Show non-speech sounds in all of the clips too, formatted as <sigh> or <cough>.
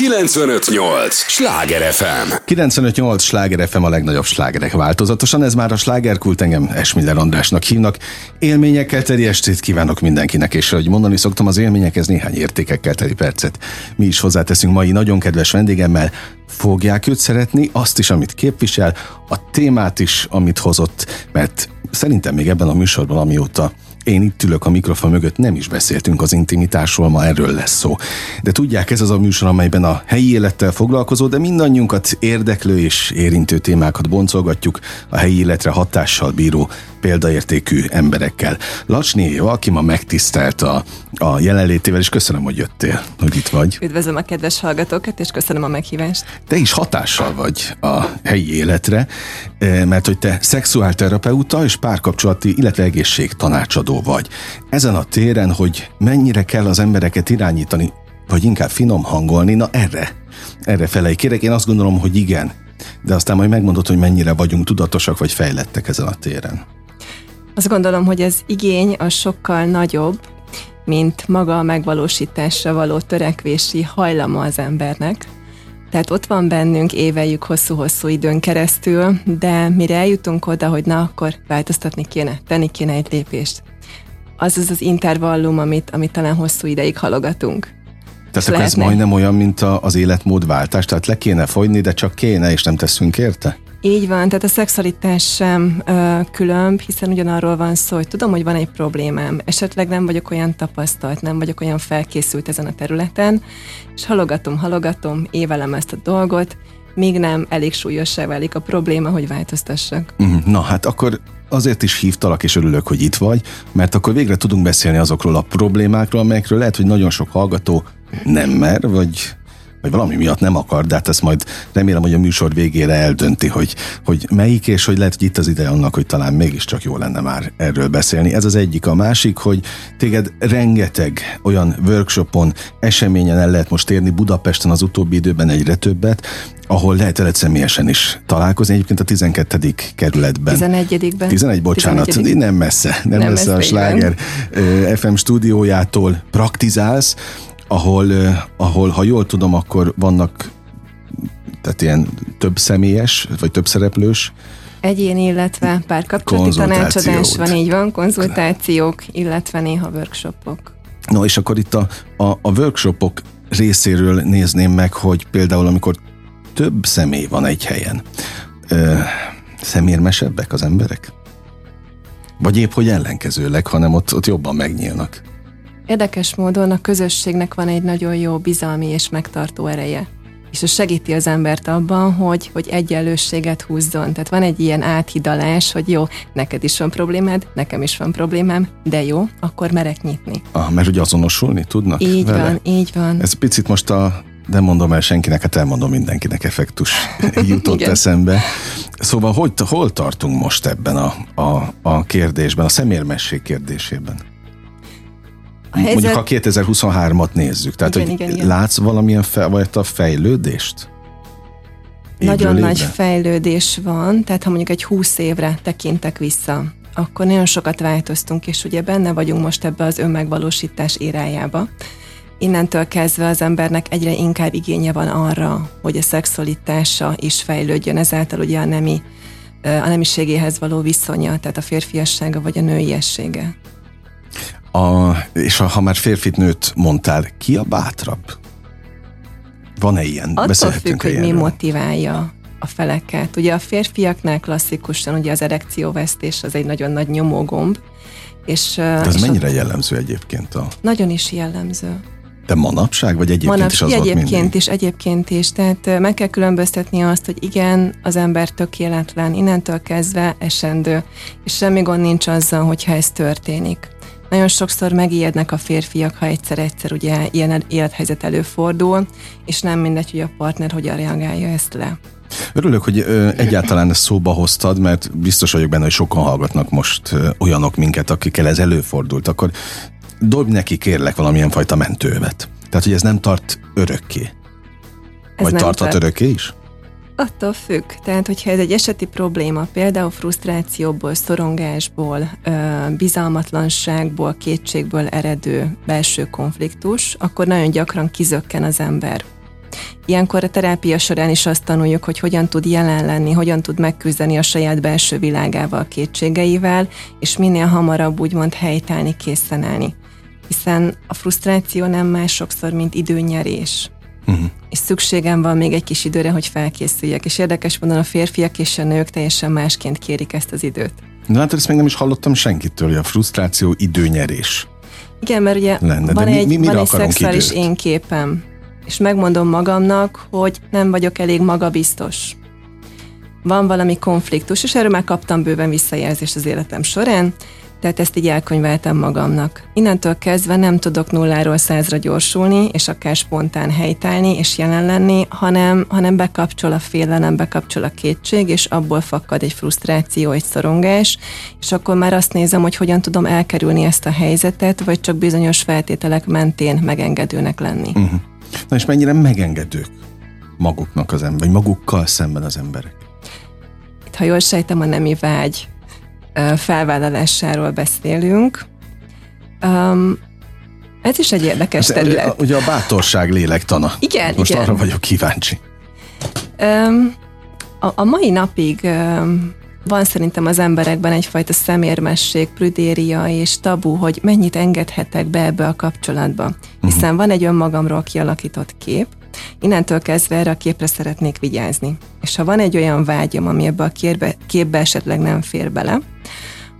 958! Sláger FM! 958! Sláger FM a legnagyobb slágerek változatosan. Ez már a slágerkult, engem Esmiller Andrásnak hívnak. Élményekkel teli estét kívánok mindenkinek, és ahogy mondani szoktam, az élményekhez néhány értékekkel teli percet. Mi is hozzáteszünk mai nagyon kedves vendégemmel. Fogják őt szeretni, azt is, amit képvisel, a témát is, amit hozott, mert szerintem még ebben a műsorban, amióta én itt ülök a mikrofon mögött, nem is beszéltünk az intimitásról, ma erről lesz szó. De tudják, ez az a műsor, amelyben a helyi élettel foglalkozó, de mindannyiunkat érdeklő és érintő témákat boncolgatjuk a helyi életre hatással bíró példaértékű emberekkel. Lacsné Éva, aki ma megtisztelt a, a jelenlétével, és köszönöm, hogy jöttél, hogy itt vagy. Üdvözlöm a kedves hallgatókat, és köszönöm a meghívást. Te is hatással vagy a helyi életre, eh, mert hogy te szexuálterapeuta és párkapcsolati, illetve egészség tanácsadó vagy. Ezen a téren, hogy mennyire kell az embereket irányítani, vagy inkább finom hangolni, na erre, erre felej kérek. Én azt gondolom, hogy igen, de aztán majd megmondod, hogy mennyire vagyunk tudatosak vagy fejlettek ezen a téren. Azt gondolom, hogy az igény az sokkal nagyobb, mint maga a megvalósításra való törekvési hajlama az embernek. Tehát ott van bennünk, éveljük hosszú-hosszú időn keresztül, de mire eljutunk oda, hogy na, akkor változtatni kéne, tenni kéne egy lépést. Az az az intervallum, amit, amit talán hosszú ideig halogatunk. Tehát akkor ez majdnem olyan, mint a, az életmódváltás, tehát le kéne fogyni, de csak kéne, és nem teszünk érte? Így van, tehát a szexualitás sem ö, különb, hiszen ugyanarról van szó, hogy tudom, hogy van egy problémám, esetleg nem vagyok olyan tapasztalt, nem vagyok olyan felkészült ezen a területen, és halogatom, halogatom, évelem ezt a dolgot, míg nem elég súlyossá válik a probléma, hogy változtassak. Mhm, na hát akkor azért is hívtalak, és örülök, hogy itt vagy, mert akkor végre tudunk beszélni azokról a problémákról, amelyekről lehet, hogy nagyon sok hallgató nem mer, vagy vagy valami miatt nem akar, de hát ezt majd remélem, hogy a műsor végére eldönti, hogy, hogy melyik, és hogy lehet, hogy itt az ideje annak, hogy talán mégiscsak jó lenne már erről beszélni. Ez az egyik. A másik, hogy téged rengeteg olyan workshopon, eseményen el lehet most érni Budapesten az utóbbi időben egyre többet, ahol lehet veled személyesen is találkozni, egyébként a 12. kerületben. 11-ben. 11, bocsánat, 11. nem messze, nem, nem messze, messze a Sláger FM stúdiójától praktizálsz, ahol, ahol, ha jól tudom, akkor vannak tehát ilyen több személyes, vagy több szereplős Egyéni, illetve párkapcsolati tanácsadás van, így van, konzultációk, illetve néha workshopok. No, és akkor itt a, a, a workshopok részéről nézném meg, hogy például amikor több személy van egy helyen, ö, szemérmesebbek az emberek? Vagy épp, hogy ellenkezőleg, hanem ott, ott jobban megnyílnak? Érdekes módon a közösségnek van egy nagyon jó bizalmi és megtartó ereje. És ez segíti az embert abban, hogy, hogy egyenlősséget húzzon. Tehát van egy ilyen áthidalás, hogy jó, neked is van problémád, nekem is van problémám, de jó, akkor merek nyitni. Ah, mert ugye azonosulni tudnak Így vele? van, így van. Ez picit most a nem mondom el senkinek, hát elmondom mindenkinek effektus <laughs> jutott eszembe. Szóval hogy, hol tartunk most ebben a, a, a kérdésben, a szemérmesség kérdésében? Helyzet... Mondjuk a 2023-at nézzük, tehát igen, hogy igen, igen. látsz valamilyen fe, vagy a fejlődést? Évről Nagyon évre? nagy fejlődés van, tehát ha mondjuk egy 20 évre tekintek vissza, akkor nagyon sokat változtunk, és ugye benne vagyunk most ebbe az önmegvalósítás érájába. Innentől kezdve az embernek egyre inkább igénye van arra, hogy a szexualitása is fejlődjön, ezáltal ugye a nemi a nemiségéhez való viszonya, tehát a férfiassága vagy a nőiessége. A, és ha, ha már férfit nőt mondtál, ki a bátrabb? Van-e ilyen? Attól függ, hogy mi motiválja a feleket. Ugye a férfiaknál klasszikusan ugye az erekcióvesztés az egy nagyon nagy nyomógomb. És, De az és mennyire a... jellemző egyébként? A... Nagyon is jellemző. De manapság, vagy egyébként Manap, is az Egyébként is, egyébként is. Tehát meg kell különböztetni azt, hogy igen, az ember tökéletlen, innentől kezdve esendő, és semmi gond nincs azzal, hogyha ez történik. Nagyon sokszor megijednek a férfiak, ha egyszer-egyszer ugye ilyen élethelyzet előfordul, és nem mindegy, hogy a partner hogyan reagálja ezt le. Örülök, hogy egyáltalán ezt szóba hoztad, mert biztos vagyok benne, hogy sokan hallgatnak most olyanok minket, akikkel ez előfordult. Akkor dobj neki kérlek valamilyen fajta mentővet. Tehát, hogy ez nem tart örökké. Ez Vagy tarthat tart. örökké is? Attól függ. Tehát, hogyha ez egy eseti probléma, például frusztrációból, szorongásból, bizalmatlanságból, kétségből eredő belső konfliktus, akkor nagyon gyakran kizökken az ember. Ilyenkor a terápia során is azt tanuljuk, hogy hogyan tud jelen lenni, hogyan tud megküzdeni a saját belső világával, kétségeivel, és minél hamarabb úgymond helytállni, készen állni. Hiszen a frusztráció nem más sokszor, mint időnyerés. Uh-huh. És szükségem van még egy kis időre, hogy felkészüljek. És érdekes módon a férfiak és a nők teljesen másként kérik ezt az időt. De hát ezt még nem is hallottam senkitől, hogy a frusztráció időnyerés. Igen, mert ugye lenne. van, De egy, mi, van egy szexuális én képem, és megmondom magamnak, hogy nem vagyok elég magabiztos. Van valami konfliktus, és erről már kaptam bőven visszajelzést az életem során, tehát ezt így elkönyveltem magamnak. Innentől kezdve nem tudok nulláról százra gyorsulni, és akár spontán helytállni, és jelen lenni, hanem, hanem bekapcsol a félelem, bekapcsol a kétség, és abból fakad egy frusztráció, egy szorongás, és akkor már azt nézem, hogy hogyan tudom elkerülni ezt a helyzetet, vagy csak bizonyos feltételek mentén megengedőnek lenni. Uh-huh. Na és mennyire megengedők maguknak az ember, vagy magukkal szemben az emberek? Itt, ha jól sejtem, a nemi vágy felvállalásáról beszélünk. Um, ez is egy érdekes ez, terület. Ugye a bátorság lélektana. Igen, Most igen. arra vagyok kíváncsi. Um, a, a mai napig um, van szerintem az emberekben egyfajta szemérmesség, prüdéria és tabu, hogy mennyit engedhetek be ebbe a kapcsolatba. Mhm. Hiszen uh-huh. van egy önmagamról kialakított kép, Innentől kezdve erre a képre szeretnék vigyázni. És ha van egy olyan vágyam, ami ebbe a képbe, képbe esetleg nem fér bele,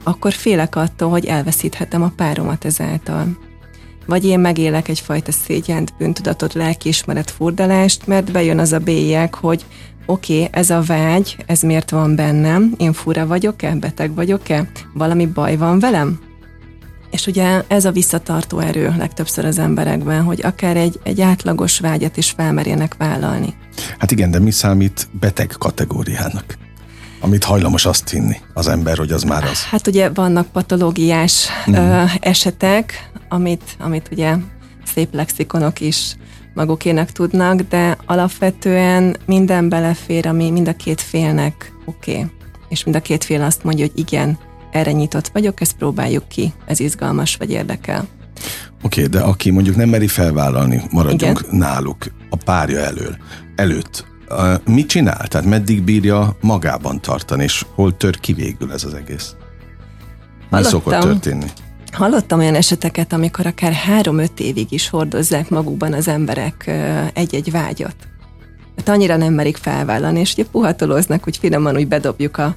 akkor félek attól, hogy elveszíthetem a páromat ezáltal. Vagy én megélek egyfajta szégyent, bűntudatot, lelkiismeret furdalást, mert bejön az a bélyeg, hogy oké, okay, ez a vágy, ez miért van bennem, én fura vagyok-e, beteg vagyok-e, valami baj van velem? És ugye ez a visszatartó erő legtöbbször az emberekben, hogy akár egy, egy átlagos vágyat is felmerjenek vállalni. Hát igen, de mi számít beteg kategóriának? Amit hajlamos azt hinni az ember, hogy az már az. Hát ugye vannak patológiás mm. ö, esetek, amit, amit ugye szép lexikonok is magukének tudnak, de alapvetően minden belefér, ami mind a két félnek oké. Okay. És mind a két fél azt mondja, hogy igen, erre nyitott vagyok, ezt próbáljuk ki, ez izgalmas vagy érdekel. Oké, okay, de aki mondjuk nem meri felvállalni, maradjunk Igen. náluk, a párja elől, előtt, mit csinál? Tehát meddig bírja magában tartani, és hol tör ki végül ez az egész? Mi Hallottam. szokott történni? Hallottam olyan eseteket, amikor akár három-öt évig is hordozzák magukban az emberek egy-egy vágyat. Hát annyira nem merik felvállalni, és ugye puhatolóznak, hogy finoman úgy bedobjuk a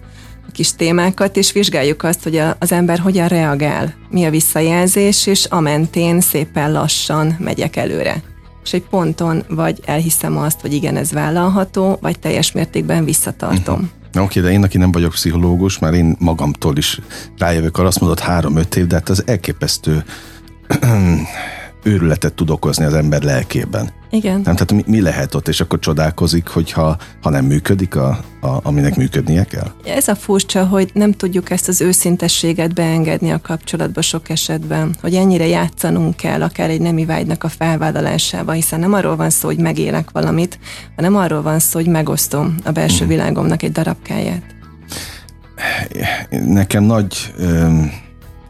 kis témákat, és vizsgáljuk azt, hogy a, az ember hogyan reagál, mi a visszajelzés, és a mentén szépen lassan megyek előre. És egy ponton vagy elhiszem azt, hogy igen, ez vállalható, vagy teljes mértékben visszatartom. Uh-huh. Na oké, de én, aki nem vagyok pszichológus, már én magamtól is rájövök arra, azt mondod három-öt év, de hát az elképesztő őrületet tud okozni az ember lelkében. Igen. Nem, tehát mi, mi lehet ott, és akkor csodálkozik, hogyha ha nem működik, a, a, aminek működnie kell? Ez a furcsa, hogy nem tudjuk ezt az őszintességet beengedni a kapcsolatba sok esetben, hogy ennyire játszanunk kell, akár egy nemi vágynak a felvállalásába, hiszen nem arról van szó, hogy megélek valamit, hanem arról van szó, hogy megosztom a belső mm. világomnak egy darabkáját. Nekem nagy... Öm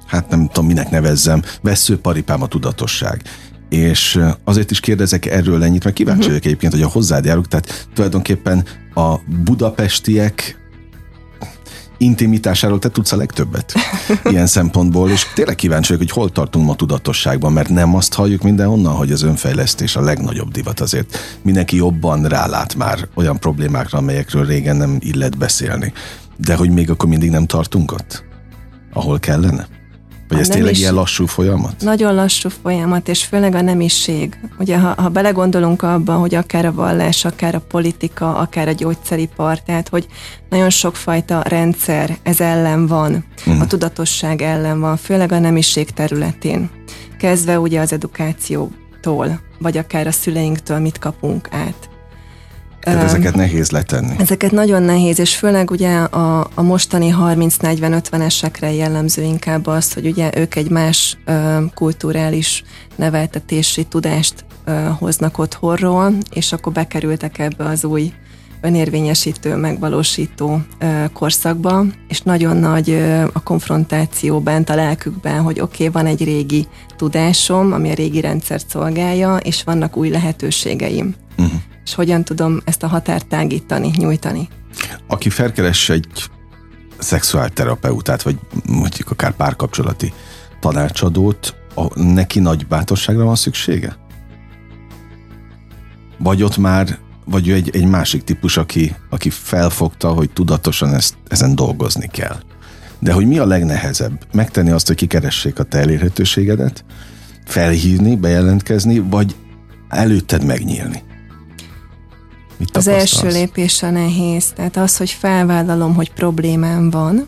hát nem tudom, minek nevezzem, veszőparipám a tudatosság és azért is kérdezek erről ennyit, mert kíváncsi uh-huh. vagyok egyébként, hogy a hozzád járok, tehát tulajdonképpen a budapestiek intimitásáról te tudsz a legtöbbet <laughs> ilyen szempontból, és tényleg kíváncsi vagyok, hogy hol tartunk ma tudatosságban, mert nem azt halljuk mindenhonnan, hogy az önfejlesztés a legnagyobb divat azért. Mindenki jobban rálát már olyan problémákra, amelyekről régen nem illet beszélni. De hogy még akkor mindig nem tartunk ott, ahol kellene? Vagy ez tényleg ilyen lassú folyamat? Nagyon lassú folyamat, és főleg a nemiség. Ugye, ha, ha belegondolunk abba, hogy akár a vallás, akár a politika, akár a gyógyszeripar, tehát, hogy nagyon sokfajta rendszer ez ellen van, uh-huh. a tudatosság ellen van, főleg a nemiség területén. Kezdve ugye az edukációtól, vagy akár a szüleinktől mit kapunk át. Tehát ezeket nehéz letenni. Ezeket nagyon nehéz, és főleg ugye a, a mostani 30-40-50-esekre jellemző inkább az, hogy ugye ők egy más ö, kulturális neveltetési tudást ö, hoznak otthonról, és akkor bekerültek ebbe az új önérvényesítő, megvalósító ö, korszakba, és nagyon nagy ö, a konfrontáció bent a lelkükben, hogy oké, okay, van egy régi tudásom, ami a régi rendszert szolgálja, és vannak új lehetőségeim. Uh-huh és hogyan tudom ezt a határt tágítani, nyújtani. Aki felkeres egy szexuálterapeutát, vagy mondjuk akár párkapcsolati tanácsadót, a, neki nagy bátorságra van szüksége? Vagy ott már, vagy egy, egy másik típus, aki, aki felfogta, hogy tudatosan ezt, ezen dolgozni kell. De hogy mi a legnehezebb? Megtenni azt, hogy kikeressék a te elérhetőségedet, felhívni, bejelentkezni, vagy előtted megnyílni? Mit az első lépés a nehéz. Tehát az, hogy felvállalom, hogy problémám van,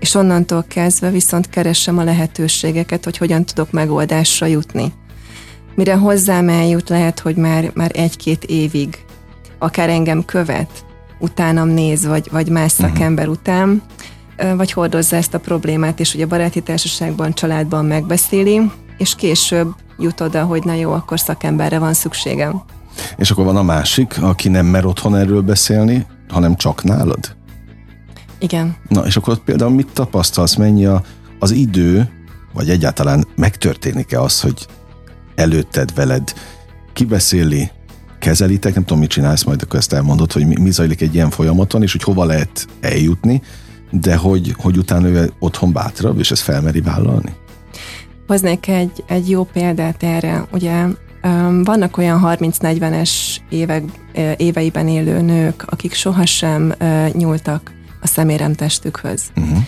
és onnantól kezdve viszont keresem a lehetőségeket, hogy hogyan tudok megoldásra jutni. Mire hozzám eljut, lehet, hogy már, már egy-két évig akár engem követ, utánam néz, vagy, vagy más mhm. szakember uh-huh. után, vagy hordozza ezt a problémát, és ugye baráti társaságban, családban megbeszéli, és később jut oda, hogy na jó, akkor szakemberre van szükségem. És akkor van a másik, aki nem mer otthon erről beszélni, hanem csak nálad? Igen. Na, és akkor ott például mit tapasztalsz, mennyi a, az idő, vagy egyáltalán megtörténik-e az, hogy előtted veled kibeszéli, kezelitek, nem tudom, mit csinálsz, majd akkor ezt elmondod, hogy mi, mi zajlik egy ilyen folyamaton, és hogy hova lehet eljutni, de hogy, hogy utána ő otthon bátrabb, és ezt felmeri vállalni? Hoznék egy, egy jó példát erre. Ugye vannak olyan 30-40-es évek, éveiben élő nők, akik sohasem nyúltak a szeméremtestükhöz. Uh-huh.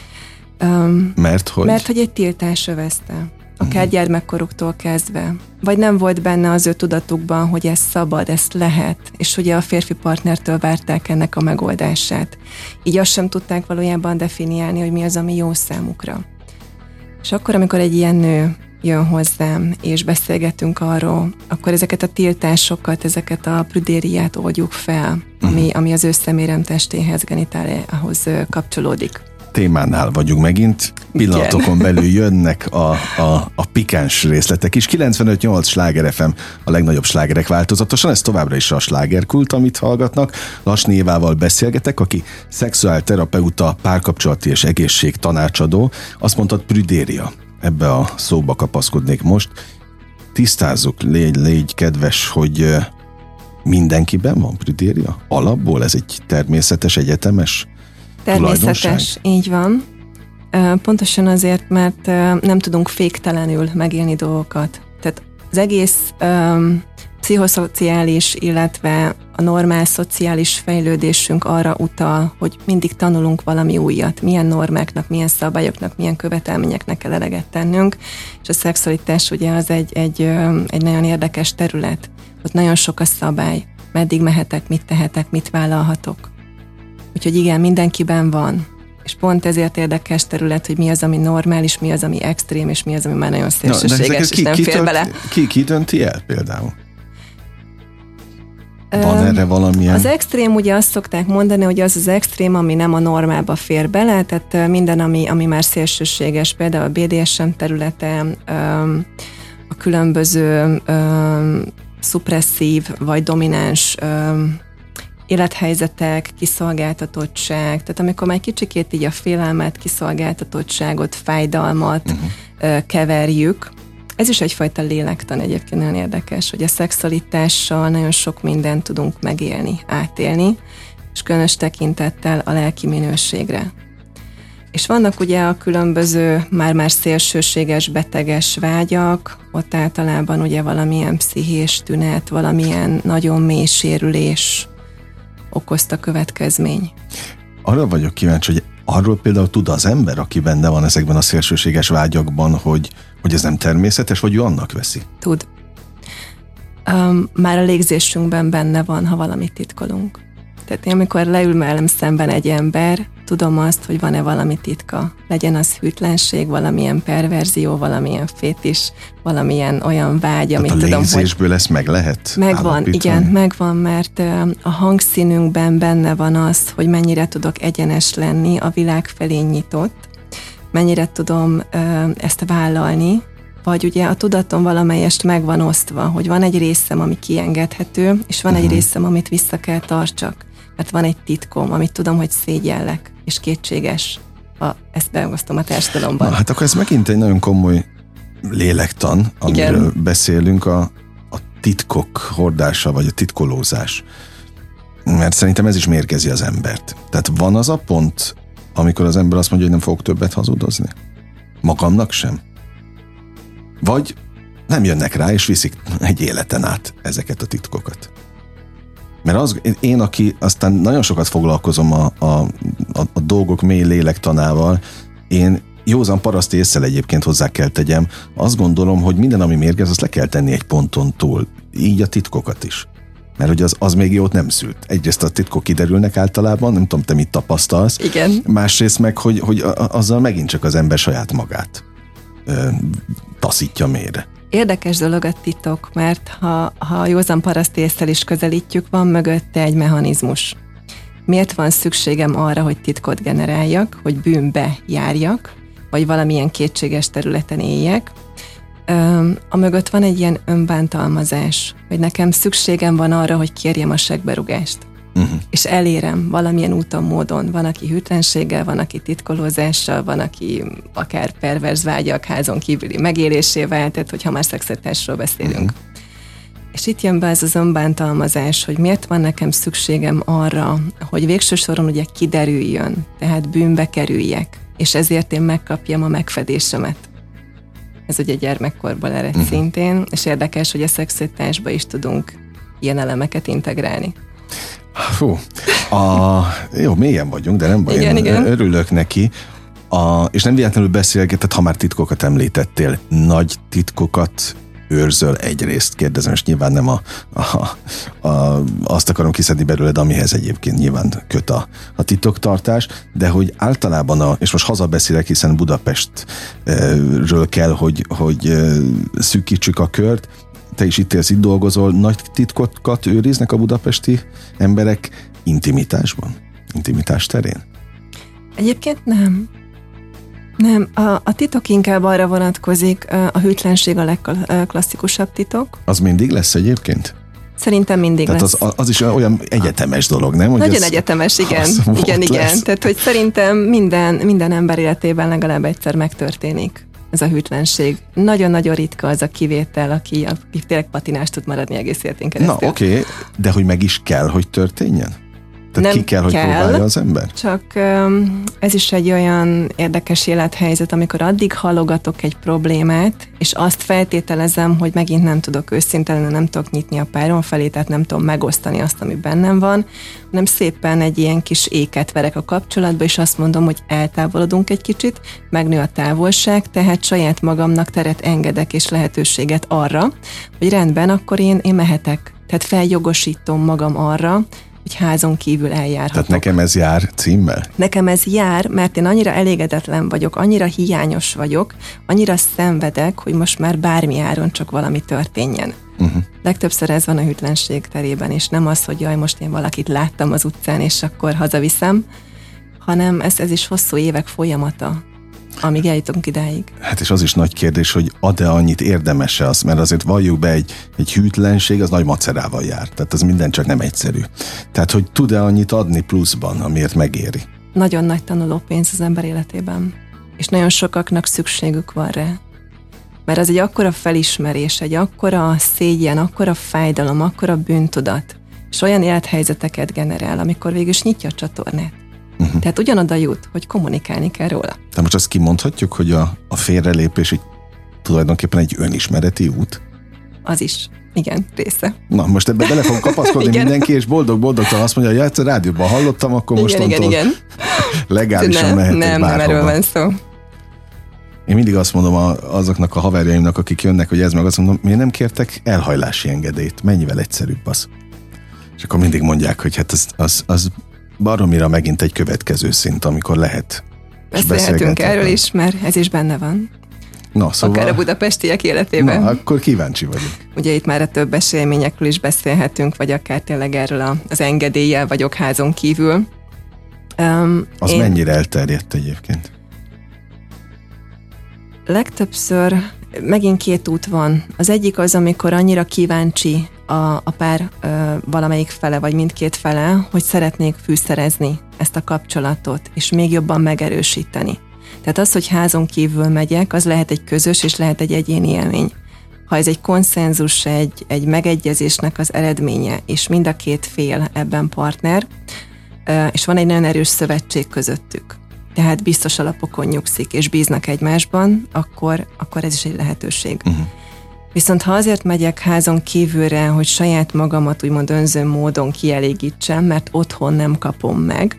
Um, mert hogy? Mert hogy egy tiltás övezte. Akár uh-huh. gyermekkoruktól kezdve. Vagy nem volt benne az ő tudatukban, hogy ez szabad, ezt lehet, és ugye a férfi partnertől várták ennek a megoldását. Így azt sem tudták valójában definiálni, hogy mi az, ami jó számukra. És akkor, amikor egy ilyen nő jön hozzám, és beszélgetünk arról, akkor ezeket a tiltásokat, ezeket a prüdériát oldjuk fel, ami, uh-huh. ami az ő szeméremtestéhez, genitáliához kapcsolódik témánál vagyunk megint. Pillanatokon belül jönnek a, a, a pikáns részletek is. 95-8 sláger FM a legnagyobb slágerek változatosan. Ez továbbra is a slágerkult, amit hallgatnak. Lassni Évával beszélgetek, aki szexuálterapeuta, párkapcsolati és egészség tanácsadó. Azt mondtad, prüdéria ebbe a szóba kapaszkodnék most. Tisztázzuk, légy, légy kedves, hogy mindenkiben van pridéria? Alapból ez egy természetes, egyetemes Természetes, így van. Pontosan azért, mert nem tudunk féktelenül megélni dolgokat. Tehát az egész um, pszichoszociális, illetve a normál szociális fejlődésünk arra utal, hogy mindig tanulunk valami újat, milyen normáknak, milyen szabályoknak, milyen követelményeknek kell eleget tennünk, és a szexualitás ugye az egy, egy, egy nagyon érdekes terület. Ott nagyon sok a szabály, meddig mehetek, mit tehetek, mit vállalhatok. Úgyhogy igen, mindenkiben van. És pont ezért érdekes terület, hogy mi az, ami normális, mi az, ami extrém, és mi az, ami már nagyon szélsőséges, no, és ki, nem ki fér bele. Ki, ki dönti el például? Van erre valamilyen? Az extrém, ugye azt szokták mondani, hogy az az extrém, ami nem a normába fér bele, tehát minden, ami, ami már szélsőséges, például a BDSM területe, a különböző szupresszív vagy domináns élethelyzetek, kiszolgáltatottság, tehát amikor már kicsikét így a félelmet, kiszolgáltatottságot, fájdalmat uh-huh. keverjük, ez is egyfajta lélektan egyébként nagyon érdekes, hogy a szexualitással nagyon sok mindent tudunk megélni, átélni, és különös tekintettel a lelki minőségre. És vannak ugye a különböző már-már szélsőséges, beteges vágyak, ott általában ugye valamilyen pszichés tünet, valamilyen nagyon mély sérülés okozta következmény. Arra vagyok kíváncsi, hogy arról például tud az ember, aki benne van ezekben a szélsőséges vágyakban, hogy, hogy ez nem természetes, vagy ő annak veszi? Tud. Um, már a légzésünkben benne van, ha valamit titkolunk. Tehát én, amikor leül mellem szemben egy ember, tudom azt, hogy van-e valami titka. Legyen az hűtlenség, valamilyen perverzió, valamilyen fétis, valamilyen olyan vágy, Tehát amit a tudom, hogy... ezt meg lehet Megvan, igen, megvan, mert a hangszínünkben benne van az, hogy mennyire tudok egyenes lenni, a világ felé nyitott, mennyire tudom ezt vállalni, vagy ugye a tudatom valamelyest meg van osztva, hogy van egy részem, ami kiengedhető, és van uh-huh. egy mhm. részem, amit vissza kell tartsak mert van egy titkom, amit tudom, hogy szégyellek, és kétséges, ha ezt beosztom a társadalomban. Na, hát akkor ez megint egy nagyon komoly lélektan, amiről Igen. beszélünk, a, a titkok hordása, vagy a titkolózás. Mert szerintem ez is mérgezi az embert. Tehát van az a pont, amikor az ember azt mondja, hogy nem fogok többet hazudozni? Magamnak sem? Vagy nem jönnek rá, és viszik egy életen át ezeket a titkokat. Mert az, én, aki aztán nagyon sokat foglalkozom a, a, a, a dolgok mély lélektanával, én józan paraszt észre egyébként hozzá kell tegyem, azt gondolom, hogy minden, ami mérgez, azt le kell tenni egy ponton túl. Így a titkokat is. Mert hogy az, az még jót nem szült. Egyrészt a titkok kiderülnek általában, nem tudom, te mit tapasztalsz. Igen. Másrészt meg, hogy, hogy azzal megint csak az ember saját magát ö, taszítja mélyre. Érdekes dolog a titok, mert ha, ha józan paraszt is közelítjük, van mögötte egy mechanizmus. Miért van szükségem arra, hogy titkot generáljak, hogy bűnbe járjak, vagy valamilyen kétséges területen éljek, a mögött van egy ilyen önbántalmazás, hogy nekem szükségem van arra, hogy kérjem a segberugást. Uh-huh. És elérem valamilyen úton, módon. Van, aki hűtlenséggel, van, aki titkolózással, van, aki akár perverz vágyak házon kívüli megélésével, tehát hogyha már szexetásról beszélünk. Uh-huh. És itt jön be ez az önbántalmazás, hogy miért van nekem szükségem arra, hogy végső soron ugye kiderüljön, tehát bűnbe kerüljek, és ezért én megkapjam a megfedésemet. Ez ugye gyermekkorból ered uh-huh. szintén, és érdekes, hogy a szexualitásba is tudunk ilyen elemeket integrálni. Fú, a, jó, mélyen vagyunk, de nem baj, igen, én igen. örülök neki. A, és nem véletlenül beszélgetett, ha már titkokat említettél, nagy titkokat őrzöl egyrészt, kérdezem, és nyilván nem a, a, a, azt akarom kiszedni belőled, amihez egyébként nyilván köt a, a titoktartás, de hogy általában, a, és most hazabeszélek, hiszen Budapestről kell, hogy, hogy szűkítsük a kört, te is itt élsz, itt dolgozol, nagy titkokat őriznek a budapesti emberek intimitásban? Intimitás terén? Egyébként nem. Nem, a, a titok inkább arra vonatkozik, a hűtlenség a legklasszikusabb titok. Az mindig lesz egyébként? Szerintem mindig Tehát lesz. Az, az is olyan egyetemes dolog, nem? Hogy Nagyon ez, egyetemes, igen. Igen, igen. Lesz. Tehát, hogy szerintem minden, minden ember életében legalább egyszer megtörténik ez a hűtlenség. Nagyon-nagyon ritka az a kivétel, aki, aki tényleg patinás tud maradni egész életén keresztül. Na, oké, okay, de hogy meg is kell, hogy történjen? Tehát nem ki kell, hogy kell, próbálja az ember? Csak ez is egy olyan érdekes élethelyzet, amikor addig halogatok egy problémát, és azt feltételezem, hogy megint nem tudok őszintelen, nem tudok nyitni a párom felé, tehát nem tudom megosztani azt, ami bennem van, hanem szépen egy ilyen kis éket verek a kapcsolatba, és azt mondom, hogy eltávolodunk egy kicsit, megnő a távolság, tehát saját magamnak teret engedek és lehetőséget arra, hogy rendben, akkor én, én mehetek. Tehát feljogosítom magam arra, hogy házon kívül eljárhatok. Tehát nekem ez jár címmel? Nekem ez jár, mert én annyira elégedetlen vagyok, annyira hiányos vagyok, annyira szenvedek, hogy most már bármi áron csak valami történjen. Uh-huh. Legtöbbször ez van a hűtlenség terében, és nem az, hogy jaj, most én valakit láttam az utcán, és akkor hazaviszem, hanem ez, ez is hosszú évek folyamata amíg eljutunk idáig. Hát és az is nagy kérdés, hogy ad-e annyit érdemese az, mert azért valljuk be egy, egy hűtlenség, az nagy macerával jár. Tehát az minden csak nem egyszerű. Tehát, hogy tud-e annyit adni pluszban, amiért megéri? Nagyon nagy tanuló pénz az ember életében. És nagyon sokaknak szükségük van rá. Mert az egy akkora felismerés, egy akkora szégyen, akkora fájdalom, akkora bűntudat, és olyan élethelyzeteket generál, amikor végül is nyitja a csatornát Uh-huh. Tehát ugyanoda jut, hogy kommunikálni kell róla. De most azt kimondhatjuk, hogy a, a félrelépés egy, tulajdonképpen egy önismereti út? Az is. Igen, része. Na, most ebbe bele fog kapaszkodni <laughs> mindenki, és boldog-boldogtan azt mondja, hogy ja, egyszer rádióban hallottam, akkor most igen, igen, igen. legálisan nem, mehetek Nem, nem erről van szó. Én mindig azt mondom a, azoknak a haverjaimnak, akik jönnek, hogy ez meg azt mondom, miért nem kértek elhajlási engedélyt? Mennyivel egyszerűbb az? És akkor mindig mondják, hogy hát az, az, az baromira megint egy következő szint, amikor lehet. Beszélhetünk erről is, mert ez is benne van. Na, szóval... Akár a budapestiek életében. Na, akkor kíváncsi vagyok. Ugye itt már a több eseményekről is beszélhetünk, vagy akár tényleg erről a, az engedéllyel vagyok házon kívül. Um, az én... mennyire elterjedt egyébként? Legtöbbször megint két út van. Az egyik az, amikor annyira kíváncsi a, a pár ö, valamelyik fele, vagy mindkét fele, hogy szeretnék fűszerezni ezt a kapcsolatot, és még jobban megerősíteni. Tehát az, hogy házon kívül megyek, az lehet egy közös, és lehet egy egyéni élmény. Ha ez egy konszenzus, egy, egy megegyezésnek az eredménye, és mind a két fél ebben partner, és van egy nagyon erős szövetség közöttük, tehát biztos alapokon nyugszik, és bíznak egymásban, akkor, akkor ez is egy lehetőség. Uh-huh. Viszont ha azért megyek házon kívülre, hogy saját magamat úgymond önző módon kielégítsem, mert otthon nem kapom meg,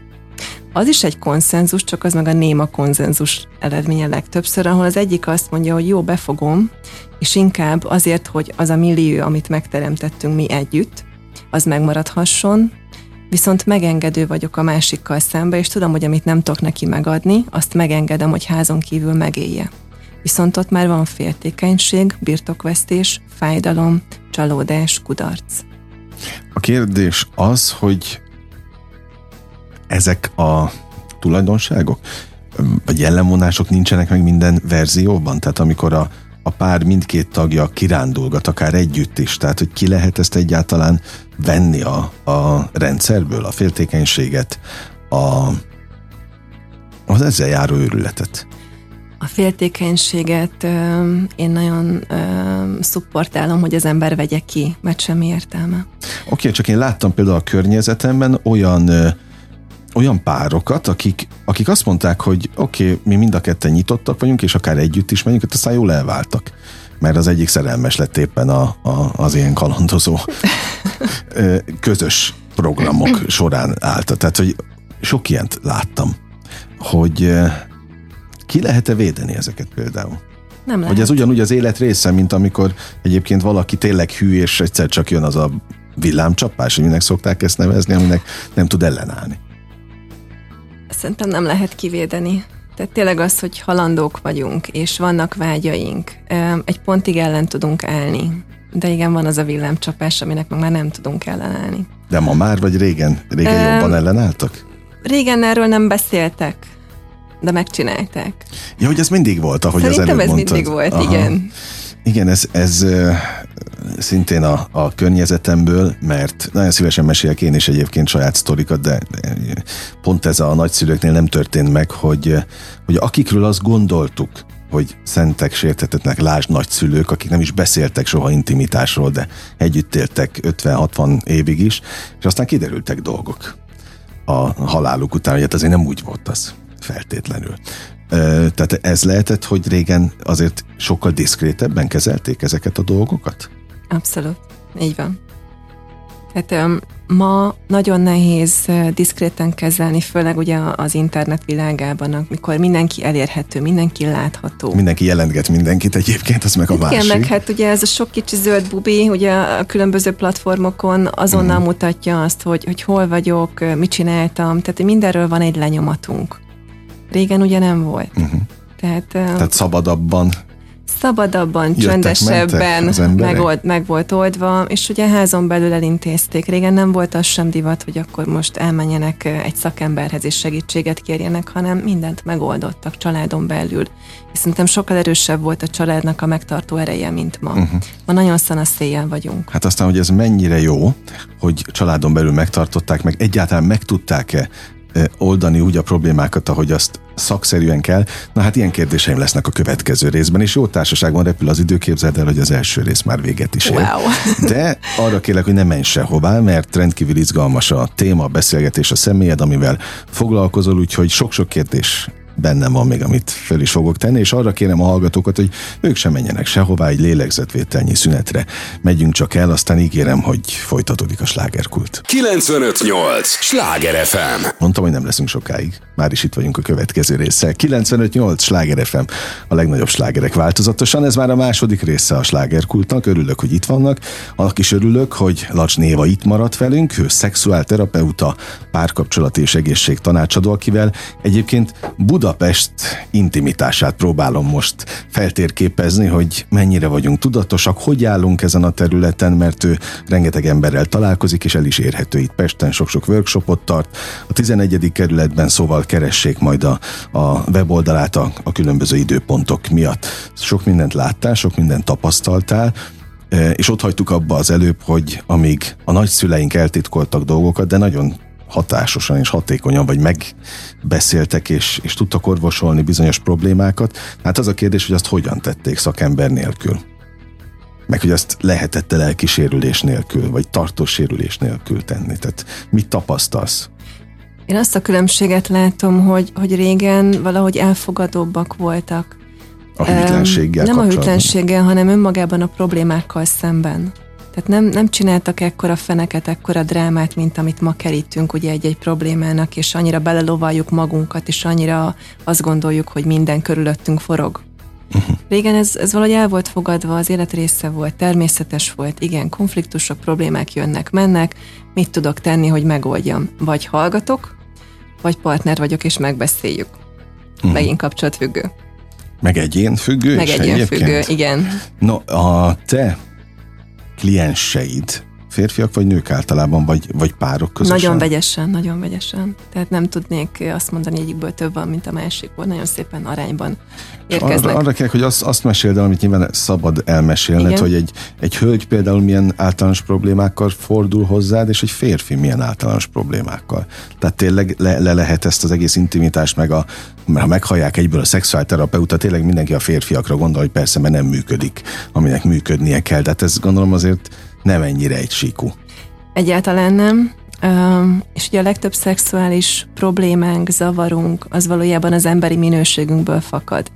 az is egy konszenzus, csak az meg a néma konszenzus eredménye legtöbbször, ahol az egyik azt mondja, hogy jó, befogom, és inkább azért, hogy az a millió, amit megteremtettünk mi együtt, az megmaradhasson, viszont megengedő vagyok a másikkal szembe, és tudom, hogy amit nem tudok neki megadni, azt megengedem, hogy házon kívül megélje. Viszont ott már van féltékenység, birtokvesztés, fájdalom, csalódás, kudarc. A kérdés az, hogy ezek a tulajdonságok, vagy jellemvonások nincsenek meg minden verzióban? Tehát amikor a, a pár mindkét tagja kirándulgat, akár együtt is, tehát hogy ki lehet ezt egyáltalán venni a, a rendszerből, a féltékenységet, a, az ezzel járó őrületet? A féltékenységet ö, én nagyon ö, szupportálom, hogy az ember vegye ki, mert semmi értelme. Oké, okay, csak én láttam például a környezetemben olyan ö, olyan párokat, akik, akik azt mondták, hogy oké, okay, mi mind a ketten nyitottak vagyunk, és akár együtt is megyünk, aztán jól elváltak. Mert az egyik szerelmes lett éppen a, a, az ilyen kalandozó <laughs> közös programok során állta. Tehát, hogy sok ilyent láttam, hogy ki lehet-e védeni ezeket például? Nem lehet. Hogy ez ugyanúgy az élet része, mint amikor egyébként valaki tényleg hű, és egyszer csak jön az a villámcsapás, hogy minek szokták ezt nevezni, aminek nem tud ellenállni. Szerintem nem lehet kivédeni. Tehát tényleg az, hogy halandók vagyunk, és vannak vágyaink, egy pontig ellen tudunk állni. De igen, van az a villámcsapás, aminek meg már nem tudunk ellenállni. De ma már, vagy régen? Régen um, jobban ellenálltak? Régen erről nem beszéltek, de megcsinálták. Ja, hogy ez mindig volt, ahogy Szerintem az előbb ez mondtad. mindig volt, Aha. igen. Igen, ez, ez szintén a, a környezetemből, mert nagyon szívesen mesélek én is egyébként saját sztorikat, de pont ez a nagyszülőknél nem történt meg, hogy, hogy akikről azt gondoltuk, hogy szentek, sérthetetlenek, lásd nagyszülők, akik nem is beszéltek soha intimitásról, de együtt éltek 50-60 évig is, és aztán kiderültek dolgok a haláluk után, hogy hát azért nem úgy volt az feltétlenül. Tehát ez lehetett, hogy régen azért sokkal diszkrétebben kezelték ezeket a dolgokat? Abszolút, így van. Tehát um, ma nagyon nehéz diszkréten kezelni, főleg ugye az internet világában, amikor mindenki elérhető, mindenki látható. Mindenki jelentget mindenkit egyébként, az meg a másik. Igen, meg hát ugye ez a sok kicsi zöld bubi, ugye a különböző platformokon azonnal mm. mutatja azt, hogy, hogy hol vagyok, mit csináltam, tehát mindenről van egy lenyomatunk. Régen ugye nem volt. Uh-huh. Tehát, Tehát szabadabban szabadabban, Jöttek, csöndesebben meg, old, meg volt oldva, és ugye házon belül elintézték. Régen nem volt az sem divat, hogy akkor most elmenjenek egy szakemberhez és segítséget kérjenek, hanem mindent megoldottak családon belül. És szerintem sokkal erősebb volt a családnak a megtartó ereje, mint ma. Uh-huh. Ma nagyon széjjel vagyunk. Hát aztán, hogy ez mennyire jó, hogy családon belül megtartották, meg egyáltalán meg tudták-e oldani úgy a problémákat, ahogy azt szakszerűen kell. Na hát ilyen kérdéseim lesznek a következő részben, és jó társaságban repül az idő, képzeld el, hogy az első rész már véget is ér. Wow. <laughs> De arra kérlek, hogy ne menj sehová, mert rendkívül izgalmas a téma, a beszélgetés, a személyed, amivel foglalkozol, úgyhogy sok-sok kérdés bennem van még, amit föl is fogok tenni, és arra kérem a hallgatókat, hogy ők sem menjenek sehová, egy lélegzetvételnyi szünetre. Megyünk csak el, aztán ígérem, hogy folytatódik a slágerkult. 958! Sláger FM! Mondtam, hogy nem leszünk sokáig. Már is itt vagyunk a következő résszel. 958! Sláger FM! A legnagyobb slágerek változatosan. Ez már a második része a slágerkultnak. Örülök, hogy itt vannak. Annak is örülök, hogy Lacs Néva itt maradt velünk. Ő szexuálterapeuta, párkapcsolat és egészség tanácsadó, akivel egyébként Buda Budapest intimitását próbálom most feltérképezni, hogy mennyire vagyunk tudatosak, hogy állunk ezen a területen, mert ő rengeteg emberrel találkozik, és el is érhető itt Pesten, sok-sok workshopot tart. A 11. kerületben szóval keressék majd a, a weboldalát a, a különböző időpontok miatt. Sok mindent láttál, sok mindent tapasztaltál, e, és ott hagytuk abba az előbb, hogy amíg a nagyszüleink eltitkoltak dolgokat, de nagyon hatásosan és hatékonyan, vagy megbeszéltek és, és tudtak orvosolni bizonyos problémákat. Hát az a kérdés, hogy azt hogyan tették szakember nélkül. meg hogy azt lehetett -e lelki sérülés nélkül, vagy tartós sérülés nélkül tenni. Tehát mit tapasztalsz? Én azt a különbséget látom, hogy, hogy régen valahogy elfogadóbbak voltak. A hűtlenséggel Nem a hűtlenséggel, hanem önmagában a problémákkal szemben. Tehát nem, nem csináltak ekkora feneket, ekkora drámát, mint amit ma kerítünk ugye egy-egy problémának, és annyira belelovaljuk magunkat, és annyira azt gondoljuk, hogy minden körülöttünk forog. Uh-huh. Régen ez, ez valahogy el volt fogadva, az élet része volt, természetes volt, igen, konfliktusok, problémák jönnek, mennek, mit tudok tenni, hogy megoldjam? Vagy hallgatok, vagy partner vagyok, és megbeszéljük. Uh-huh. Megint kapcsolatfüggő. Meg egyén függő? Meg egyén függő, igen. No, a te klienseid férfiak vagy nők általában, vagy, vagy párok közösen? Nagyon vegyesen, nagyon vegyesen. Tehát nem tudnék azt mondani, egyikből több van, mint a másikból. Nagyon szépen arányban érkeznek. Arra, arra kell, hogy azt, azt meséld el, amit nyilván szabad elmesélned, Igen. hogy egy, egy hölgy például milyen általános problémákkal fordul hozzád, és egy férfi milyen általános problémákkal. Tehát tényleg le, le lehet ezt az egész intimitást, meg a, ha meghallják egyből a szexuálterapeuta, tényleg mindenki a férfiakra gondol, hogy persze, mert nem működik, aminek működnie kell. Tehát ez gondolom azért nem ennyire egy síkú. Egyáltalán nem. És ugye a legtöbb szexuális problémánk, zavarunk, az valójában az emberi minőségünkből fakad.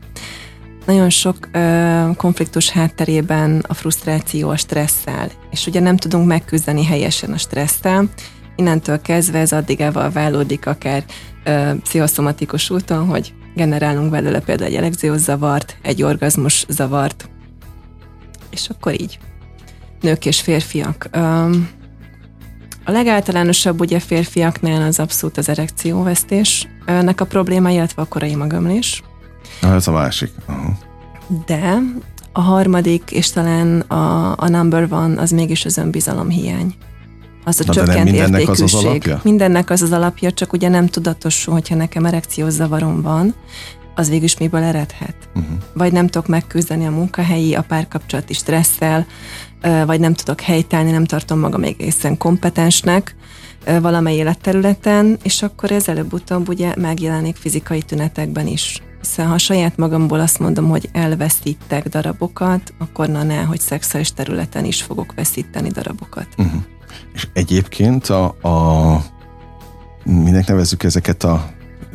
Nagyon sok uh, konfliktus hátterében a frusztráció a stresszel, és ugye nem tudunk megküzdeni helyesen a stresszel, innentől kezdve ez addig válódik akár uh, pszichoszomatikus úton, hogy generálunk belőle például egy elekziós zavart, egy orgazmus zavart, és akkor így nők és férfiak. A legáltalánosabb ugye férfiaknál az abszolút az erekcióvesztés, nek a probléma, illetve a korai magömlés. Na, ez a másik. Uh-huh. De a harmadik, és talán a, a number one, az mégis az önbizalom hiány. Az a Na, csökkent mindennek értékűség. Az az alapja? Mindennek az az alapja, csak ugye nem tudatosul, hogyha nekem erekciós zavarom van, az végül is miből eredhet. Uh-huh. Vagy nem tudok megküzdeni a munkahelyi, a párkapcsolati stresszel, vagy nem tudok helytállni, nem tartom magam egészen kompetensnek valamely életterületen, és akkor ez előbb-utóbb ugye megjelenik fizikai tünetekben is. Hiszen ha saját magamból azt mondom, hogy elveszítek darabokat, akkor na ne, hogy szexuális területen is fogok veszíteni darabokat. Uh-huh. És egyébként a, a minek nevezzük ezeket a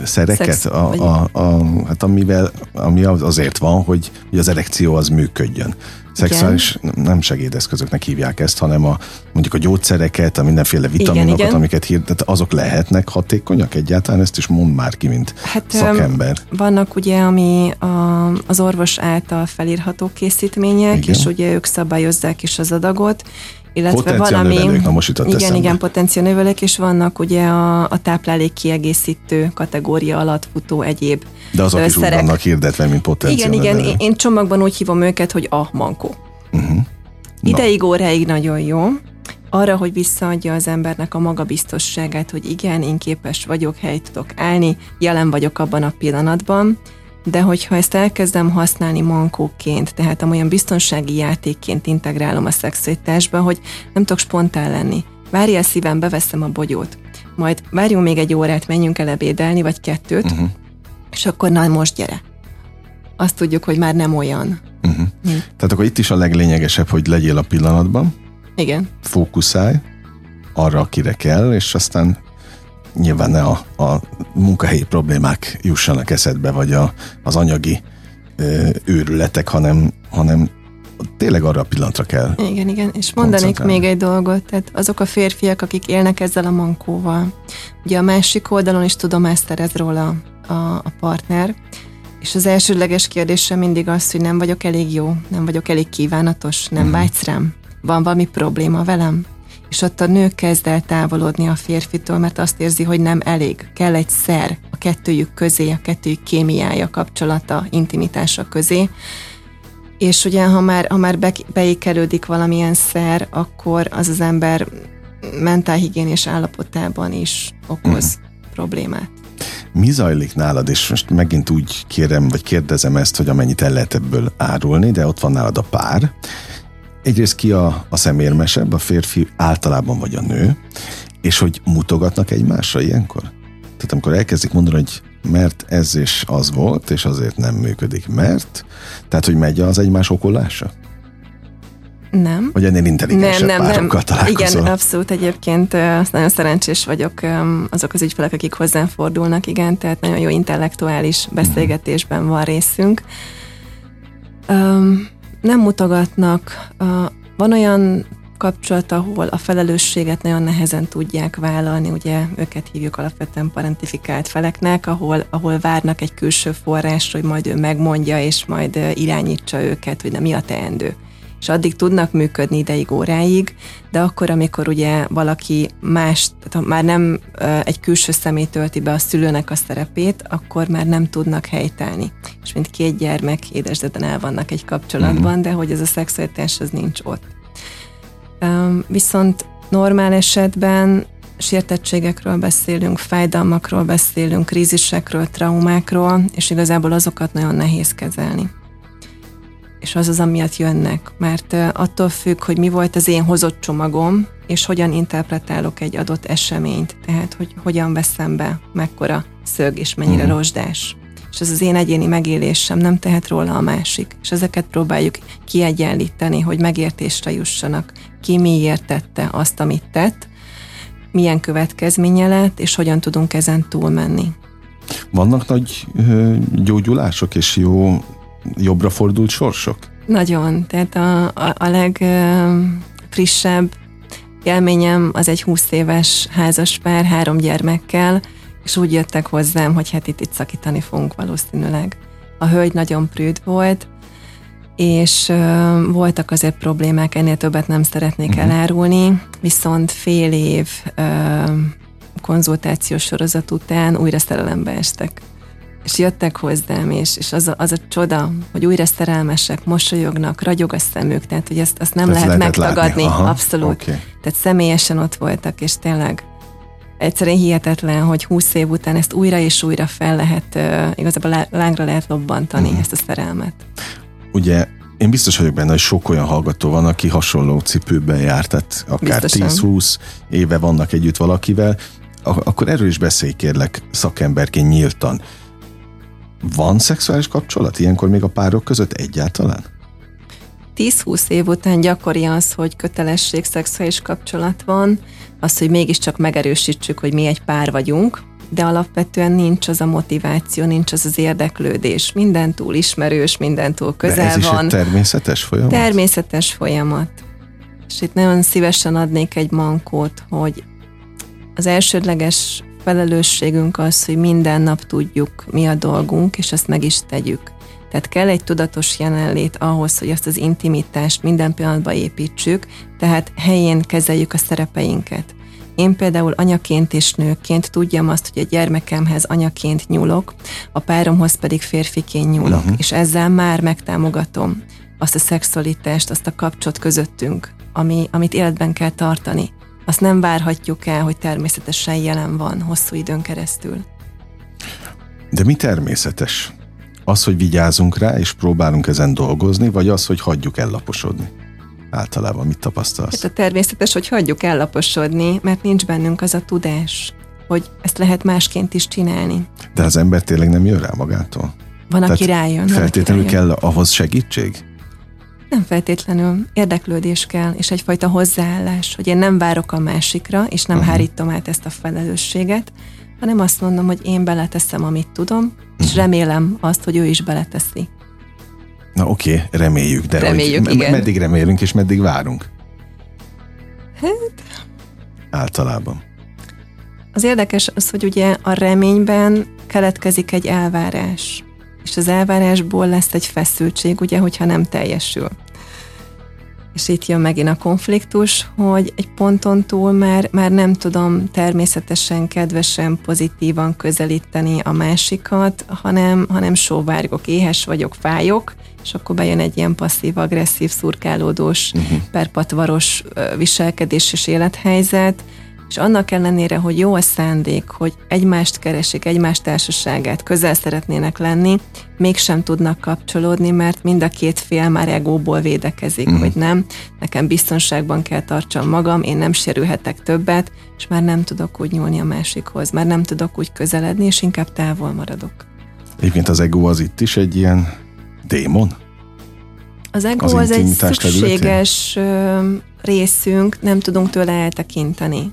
szereket, Szex, a, a, a, hát amivel, ami azért van, hogy, hogy az erekció az működjön. Szexuális igen. nem segédeszközöknek hívják ezt, hanem a mondjuk a gyógyszereket, a mindenféle vitaminokat, igen, igen. amiket hirdet, azok lehetnek hatékonyak egyáltalán, ezt is mond már ki, mint hát, szakember. Vannak ugye, ami a, az orvos által felírható készítmények, igen. és ugye ők szabályozzák is az adagot, illetve van, ami... na most Igen, eszembe. igen, potenciálnövelők, és vannak ugye a, a táplálék kiegészítő kategória alatt futó egyéb De azok szerek. is úgy vannak hirdetve, mint potenciál. Igen, igen, én, csomagban úgy hívom őket, hogy a mankó. Uh-huh. Ideig, óráig nagyon jó, arra, hogy visszaadja az embernek a magabiztosságát, hogy igen, én képes vagyok, helyt tudok állni, jelen vagyok abban a pillanatban, de hogyha ezt elkezdem használni mankóként, tehát amolyan biztonsági játékként integrálom a szexualitásba, hogy nem tudok spontán lenni. Várjál szívem, beveszem a bogyót. Majd várjunk még egy órát, menjünk el ebédelni, vagy kettőt, uh-huh. és akkor na most gyere. Azt tudjuk, hogy már nem olyan. Uh-huh. Tehát akkor itt is a leglényegesebb, hogy legyél a pillanatban. Igen. Fókuszálj arra, akire kell, és aztán nyilván ne a, a munkahelyi problémák jussanak eszedbe, vagy a, az anyagi ö, őrületek, hanem, hanem tényleg arra a pillanatra kell. Igen, igen, és mondanék még egy dolgot, tehát azok a férfiak, akik élnek ezzel a mankóval, ugye a másik oldalon is tudomást szerez róla a, a partner, és az elsődleges kérdésem mindig az, hogy nem vagyok elég jó, nem vagyok elég kívánatos, nem uh-huh. vágysz rám, van valami probléma velem? És ott a nő kezd el távolodni a férfitől, mert azt érzi, hogy nem elég, kell egy szer a kettőjük közé, a kettőjük kémiája, kapcsolata, intimitása közé, és ugye, ha már, ha már be, beékelődik valamilyen szer, akkor az az ember mentálhigiénés állapotában is okoz uh-huh. problémát. Mi zajlik nálad, és most megint úgy kérem, vagy kérdezem ezt, hogy amennyit el lehet ebből árulni, de ott van nálad a pár, egyrészt ki a, a szemérmesebb, a férfi általában vagy a nő, és hogy mutogatnak egymásra ilyenkor? Tehát amikor elkezdik mondani, hogy mert ez és az volt, és azért nem működik, mert, tehát hogy megy az egymás okolása? Nem. Vagy ennél intelligensebb nem, nem, párokkal nem. találkozol? Igen, abszolút egyébként azt nagyon szerencsés vagyok azok az ügyfelek, akik hozzám fordulnak, igen, tehát nagyon jó intellektuális beszélgetésben van részünk. Um, nem mutogatnak. Van olyan kapcsolat, ahol a felelősséget nagyon nehezen tudják vállalni, ugye őket hívjuk alapvetően parentifikált feleknek, ahol, ahol várnak egy külső forrásra, hogy majd ő megmondja, és majd irányítsa őket, hogy nem mi a teendő és addig tudnak működni ideig, óráig, de akkor, amikor ugye valaki más, tehát már nem egy külső személy tölti be a szülőnek a szerepét, akkor már nem tudnak helytállni. És mint két gyermek édesdeden el vannak egy kapcsolatban, mm-hmm. de hogy ez a szexualitás az nincs ott. Viszont normál esetben sértettségekről beszélünk, fájdalmakról beszélünk, krízisekről, traumákról, és igazából azokat nagyon nehéz kezelni és az az, amiatt jönnek, mert attól függ, hogy mi volt az én hozott csomagom, és hogyan interpretálok egy adott eseményt, tehát hogy hogyan veszem be, mekkora szög és mennyire uh-huh. rozsdás. És ez az én egyéni megélésem, nem tehet róla a másik. És ezeket próbáljuk kiegyenlíteni, hogy megértésre jussanak. Ki miért tette azt, amit tett, milyen következménye lett, és hogyan tudunk ezen túlmenni. Vannak nagy gyógyulások és jó jobbra fordult sorsok? Nagyon. Tehát a, a, a legfrissebb élményem az egy 20 éves házaspár három gyermekkel, és úgy jöttek hozzám, hogy hát itt, itt szakítani fogunk valószínűleg. A hölgy nagyon prűd volt, és uh, voltak azért problémák, ennél többet nem szeretnék uh-huh. elárulni, viszont fél év uh, konzultációs sorozat után újra szerelembe estek és jöttek hozzám, és, és az, a, az a csoda, hogy újra szerelmesek, mosolyognak, ragyog a szemük, tehát hogy ezt, azt nem ezt lehet megtagadni, abszolút. Okay. Tehát személyesen ott voltak, és tényleg egyszerűen hihetetlen, hogy húsz év után ezt újra és újra fel lehet, uh, igazából lángra lehet lobbantani uh-huh. ezt a szerelmet. Ugye én biztos vagyok benne, hogy sok olyan hallgató van, aki hasonló cipőben járt, tehát akár 10-20 éve vannak együtt valakivel, akkor erről is beszélj kérlek szakemberként nyíltan. Van szexuális kapcsolat ilyenkor még a párok között egyáltalán? 10-20 év után gyakori az, hogy kötelesség szexuális kapcsolat van, az, hogy mégiscsak megerősítsük, hogy mi egy pár vagyunk, de alapvetően nincs az a motiváció, nincs az az érdeklődés. Minden túl ismerős, minden túl közel de ez van. Is egy természetes folyamat? Természetes folyamat. És itt nagyon szívesen adnék egy mankót, hogy az elsődleges felelősségünk az, hogy minden nap tudjuk, mi a dolgunk, és azt meg is tegyük. Tehát kell egy tudatos jelenlét ahhoz, hogy azt az intimitást minden pillanatban építsük, tehát helyén kezeljük a szerepeinket. Én például anyaként és nőként tudjam azt, hogy a gyermekemhez anyaként nyúlok, a páromhoz pedig férfiként nyúlok, uh-huh. és ezzel már megtámogatom azt a szexualitást, azt a kapcsot közöttünk, ami, amit életben kell tartani azt nem várhatjuk el, hogy természetesen jelen van hosszú időn keresztül. De mi természetes? Az, hogy vigyázunk rá, és próbálunk ezen dolgozni, vagy az, hogy hagyjuk ellaposodni? Általában mit tapasztalsz? Hát a természetes, hogy hagyjuk ellaposodni, mert nincs bennünk az a tudás, hogy ezt lehet másként is csinálni. De az ember tényleg nem jön rá magától? Van, Tehát aki rájön. Feltétlenül kell ahhoz segítség? Nem feltétlenül. Érdeklődés kell, és egyfajta hozzáállás, hogy én nem várok a másikra, és nem uh-huh. hárítom át ezt a felelősséget, hanem azt mondom, hogy én beleteszem, amit tudom, és uh-huh. remélem azt, hogy ő is beleteszi. Na oké, okay, reméljük, de reméljük, hogy igen. meddig remélünk, és meddig várunk? Hát... Általában. Az érdekes az, hogy ugye a reményben keletkezik egy elvárás, és az elvárásból lesz egy feszültség, ugye, hogyha nem teljesül. És itt jön megint a konfliktus, hogy egy ponton túl már, már nem tudom természetesen, kedvesen, pozitívan közelíteni a másikat, hanem, hanem sóvárgok, éhes vagyok, fájok, és akkor bejön egy ilyen passzív-agresszív, szurkálódós, uh-huh. perpatvaros viselkedés és élethelyzet, és annak ellenére, hogy jó a szándék, hogy egymást keresik, egymás társaságát, közel szeretnének lenni, mégsem tudnak kapcsolódni, mert mind a két fél már egóból védekezik, uh-huh. hogy nem, nekem biztonságban kell tartsam magam, én nem sérülhetek többet, és már nem tudok úgy nyúlni a másikhoz, már nem tudok úgy közeledni, és inkább távol maradok. Egyébként az ego az itt is egy ilyen démon? Az ego az, az egy szükséges területén? részünk, nem tudunk tőle eltekinteni.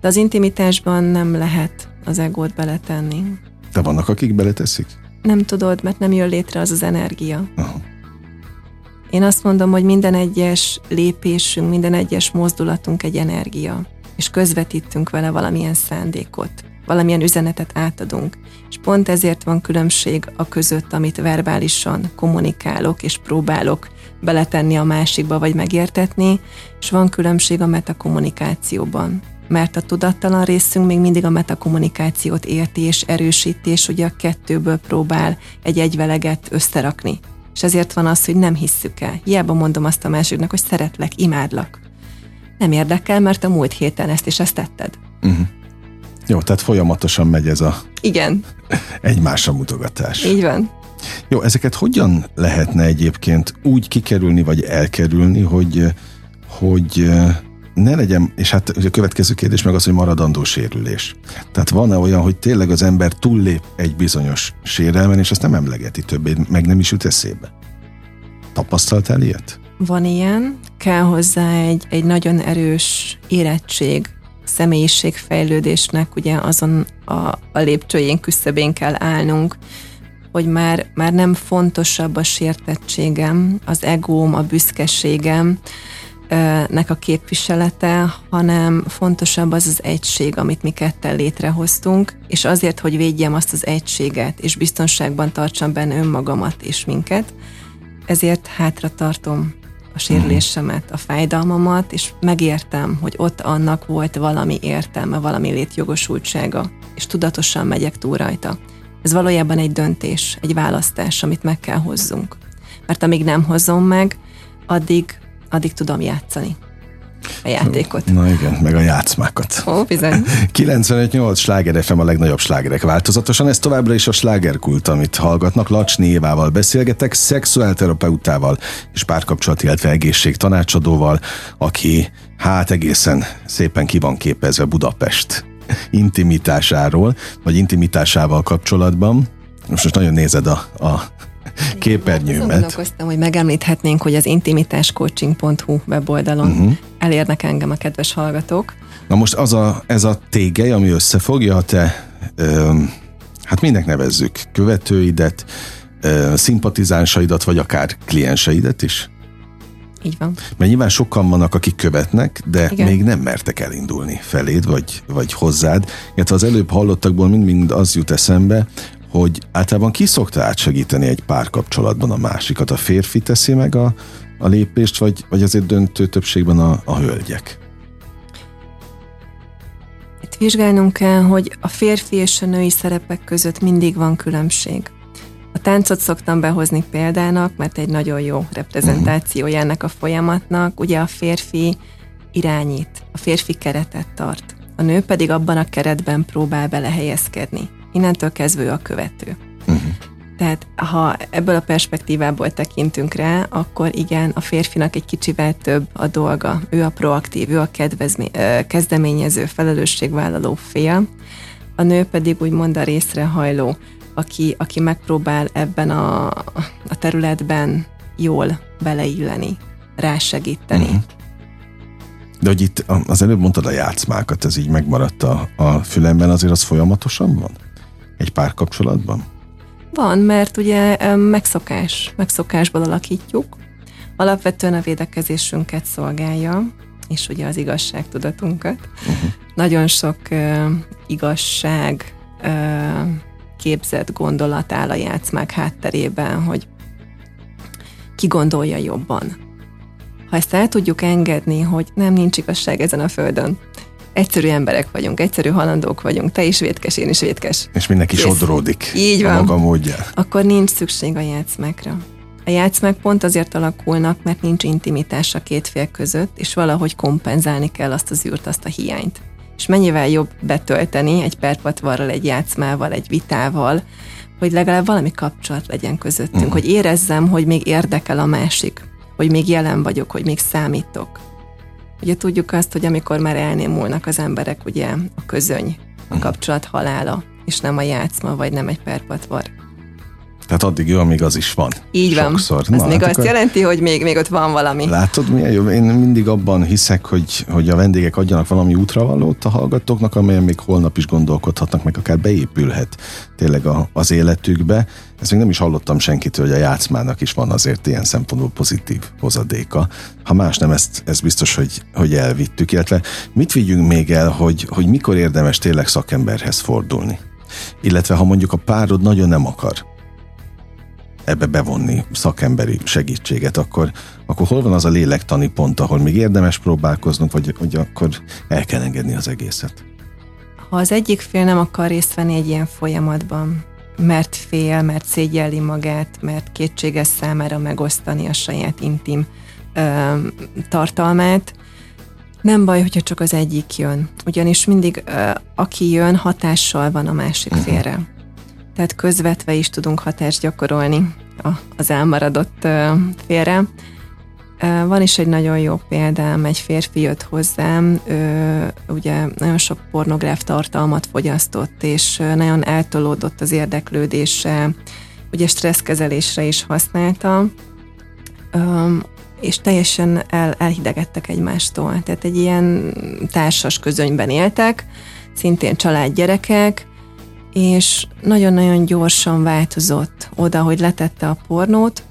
De az intimitásban nem lehet az egót beletenni. De vannak, akik beleteszik? Nem tudod, mert nem jön létre az az energia. Aha. Én azt mondom, hogy minden egyes lépésünk, minden egyes mozdulatunk egy energia, és közvetítünk vele valamilyen szándékot, valamilyen üzenetet átadunk. És pont ezért van különbség a között, amit verbálisan kommunikálok és próbálok beletenni a másikba, vagy megértetni, és van különbség a metakommunikációban mert a tudattalan részünk még mindig a metakommunikációt érti és erősíti, és ugye a kettőből próbál egy egyveleget összerakni. És ezért van az, hogy nem hisszük el. Hiába mondom azt a másiknak, hogy szeretlek, imádlak. Nem érdekel, mert a múlt héten ezt is ezt tetted. Uh-huh. Jó, tehát folyamatosan megy ez a... Igen. Egymásra mutogatás. Így van. Jó, ezeket hogyan lehetne egyébként úgy kikerülni, vagy elkerülni, hogy, hogy ne legyen, és hát a következő kérdés meg az, hogy maradandó sérülés. Tehát van-e olyan, hogy tényleg az ember túllép egy bizonyos sérelmen, és azt nem emlegeti többé, meg nem is jut eszébe? Tapasztaltál ilyet? Van ilyen, kell hozzá egy, egy nagyon erős érettség, személyiségfejlődésnek ugye azon a, a lépcsőjén küszöbén kell állnunk, hogy már, már nem fontosabb a sértettségem, az egóm, a büszkeségem, nek a képviselete, hanem fontosabb az az egység, amit mi ketten létrehoztunk, és azért, hogy védjem azt az egységet, és biztonságban tartsam benne önmagamat és minket, ezért hátra tartom a sérülésemet, a fájdalmamat, és megértem, hogy ott annak volt valami értelme, valami létjogosultsága, és tudatosan megyek túl rajta. Ez valójában egy döntés, egy választás, amit meg kell hozzunk. Mert amíg nem hozom meg, addig addig tudom játszani a játékot. Na igen, meg a játszmákat. Ó, bizony. <laughs> 95-8 sláger FM a legnagyobb slágerek változatosan. Ez továbbra is a slágerkult, amit hallgatnak. Lacsni Évával beszélgetek, szexuálterapeutával és párkapcsolat, illetve egészség tanácsadóval, aki hát egészen szépen ki van képezve Budapest intimitásáról, vagy intimitásával kapcsolatban. Most, most nagyon nézed a, a képernyőmet. Gondolkoztam, hogy megemlíthetnénk, hogy az intimitáscoaching.hu weboldalon uh-huh. elérnek engem a kedves hallgatók. Na most az a, ez a tégely, ami összefogja a te, ö, hát mindnek nevezzük, követőidet, ö, szimpatizánsaidat, vagy akár klienseidet is? Így van. Mert nyilván sokan vannak, akik követnek, de Igen. még nem mertek elindulni feléd, vagy, vagy hozzád. Illetve az előbb hallottakból mind-mind az jut eszembe, hogy általában ki szokta átsegíteni egy párkapcsolatban a másikat? A férfi teszi meg a, a lépést, vagy, vagy azért döntő többségben a, a hölgyek? Itt vizsgálnunk kell, hogy a férfi és a női szerepek között mindig van különbség. A táncot szoktam behozni példának, mert egy nagyon jó reprezentációja ennek a folyamatnak. Ugye a férfi irányít, a férfi keretet tart, a nő pedig abban a keretben próbál belehelyezkedni innentől kezdve a követő. Uh-huh. Tehát ha ebből a perspektívából tekintünk rá, akkor igen, a férfinak egy kicsivel több a dolga. Ő a proaktív, ő a kedvezmi, kezdeményező, felelősségvállaló fél. A nő pedig úgymond a részre hajló, aki, aki megpróbál ebben a, a területben jól beleilleni, rásegíteni. Uh-huh. De hogy itt az előbb mondtad a játszmákat, ez így megmaradt a, a fülemben, azért az folyamatosan van? Egy párkapcsolatban? Van, mert ugye megszokás, megszokásból alakítjuk. Alapvetően a védekezésünket szolgálja, és ugye az igazságtudatunkat. Uh-huh. Nagyon sok uh, igazság, uh, képzett gondolat áll a játszmák hátterében, hogy ki gondolja jobban. Ha ezt el tudjuk engedni, hogy nem nincs igazság ezen a földön, egyszerű emberek vagyunk, egyszerű halandók vagyunk, te is vétkes, én is vétkes. És mindenki Kész. sodródik. Így van. A maga módja. Akkor nincs szükség a játszmákra. A játszmák pont azért alakulnak, mert nincs intimitás a két fél között, és valahogy kompenzálni kell azt az űrt, azt a hiányt. És mennyivel jobb betölteni egy perpatvarral, egy játszmával, egy vitával, hogy legalább valami kapcsolat legyen közöttünk, uh-huh. hogy érezzem, hogy még érdekel a másik, hogy még jelen vagyok, hogy még számítok. Ugye tudjuk azt, hogy amikor már elnémulnak az emberek, ugye a közöny, a kapcsolat halála, és nem a játszma, vagy nem egy perpatvar. Tehát addig jó, amíg az is van. Így van. Sokszor. Ez Na, még hát azt akkor... jelenti, hogy még, még ott van valami. Látod, milyen jó? Én mindig abban hiszek, hogy, hogy a vendégek adjanak valami útravalót a hallgatóknak, amelyen még holnap is gondolkodhatnak, meg akár beépülhet tényleg a, az életükbe. Ezt még nem is hallottam senkitől, hogy a játszmának is van azért ilyen szempontból pozitív hozadéka. Ha más nem, ezt, ezt biztos, hogy, hogy elvittük. Illetve mit vigyünk még el, hogy, hogy mikor érdemes tényleg szakemberhez fordulni? Illetve ha mondjuk a párod nagyon nem akar ebbe bevonni szakemberi segítséget, akkor, akkor hol van az a lélektani pont, ahol még érdemes próbálkoznunk, vagy hogy akkor el kell engedni az egészet? Ha az egyik fél nem akar részt venni egy ilyen folyamatban, mert fél, mert szégyelli magát, mert kétséges számára megosztani a saját intim ö, tartalmát, nem baj, hogyha csak az egyik jön, ugyanis mindig ö, aki jön, hatással van a másik uh-huh. Tehát közvetve is tudunk hatást gyakorolni az elmaradott félre. Van is egy nagyon jó példám, egy férfi jött hozzám, ő ugye nagyon sok pornográf tartalmat fogyasztott, és nagyon eltolódott az érdeklődése, ugye stresszkezelésre is használta, és teljesen el, elhidegettek egymástól. Tehát egy ilyen társas közönyben éltek, szintén család gyerekek, és nagyon-nagyon gyorsan változott oda, hogy letette a pornót,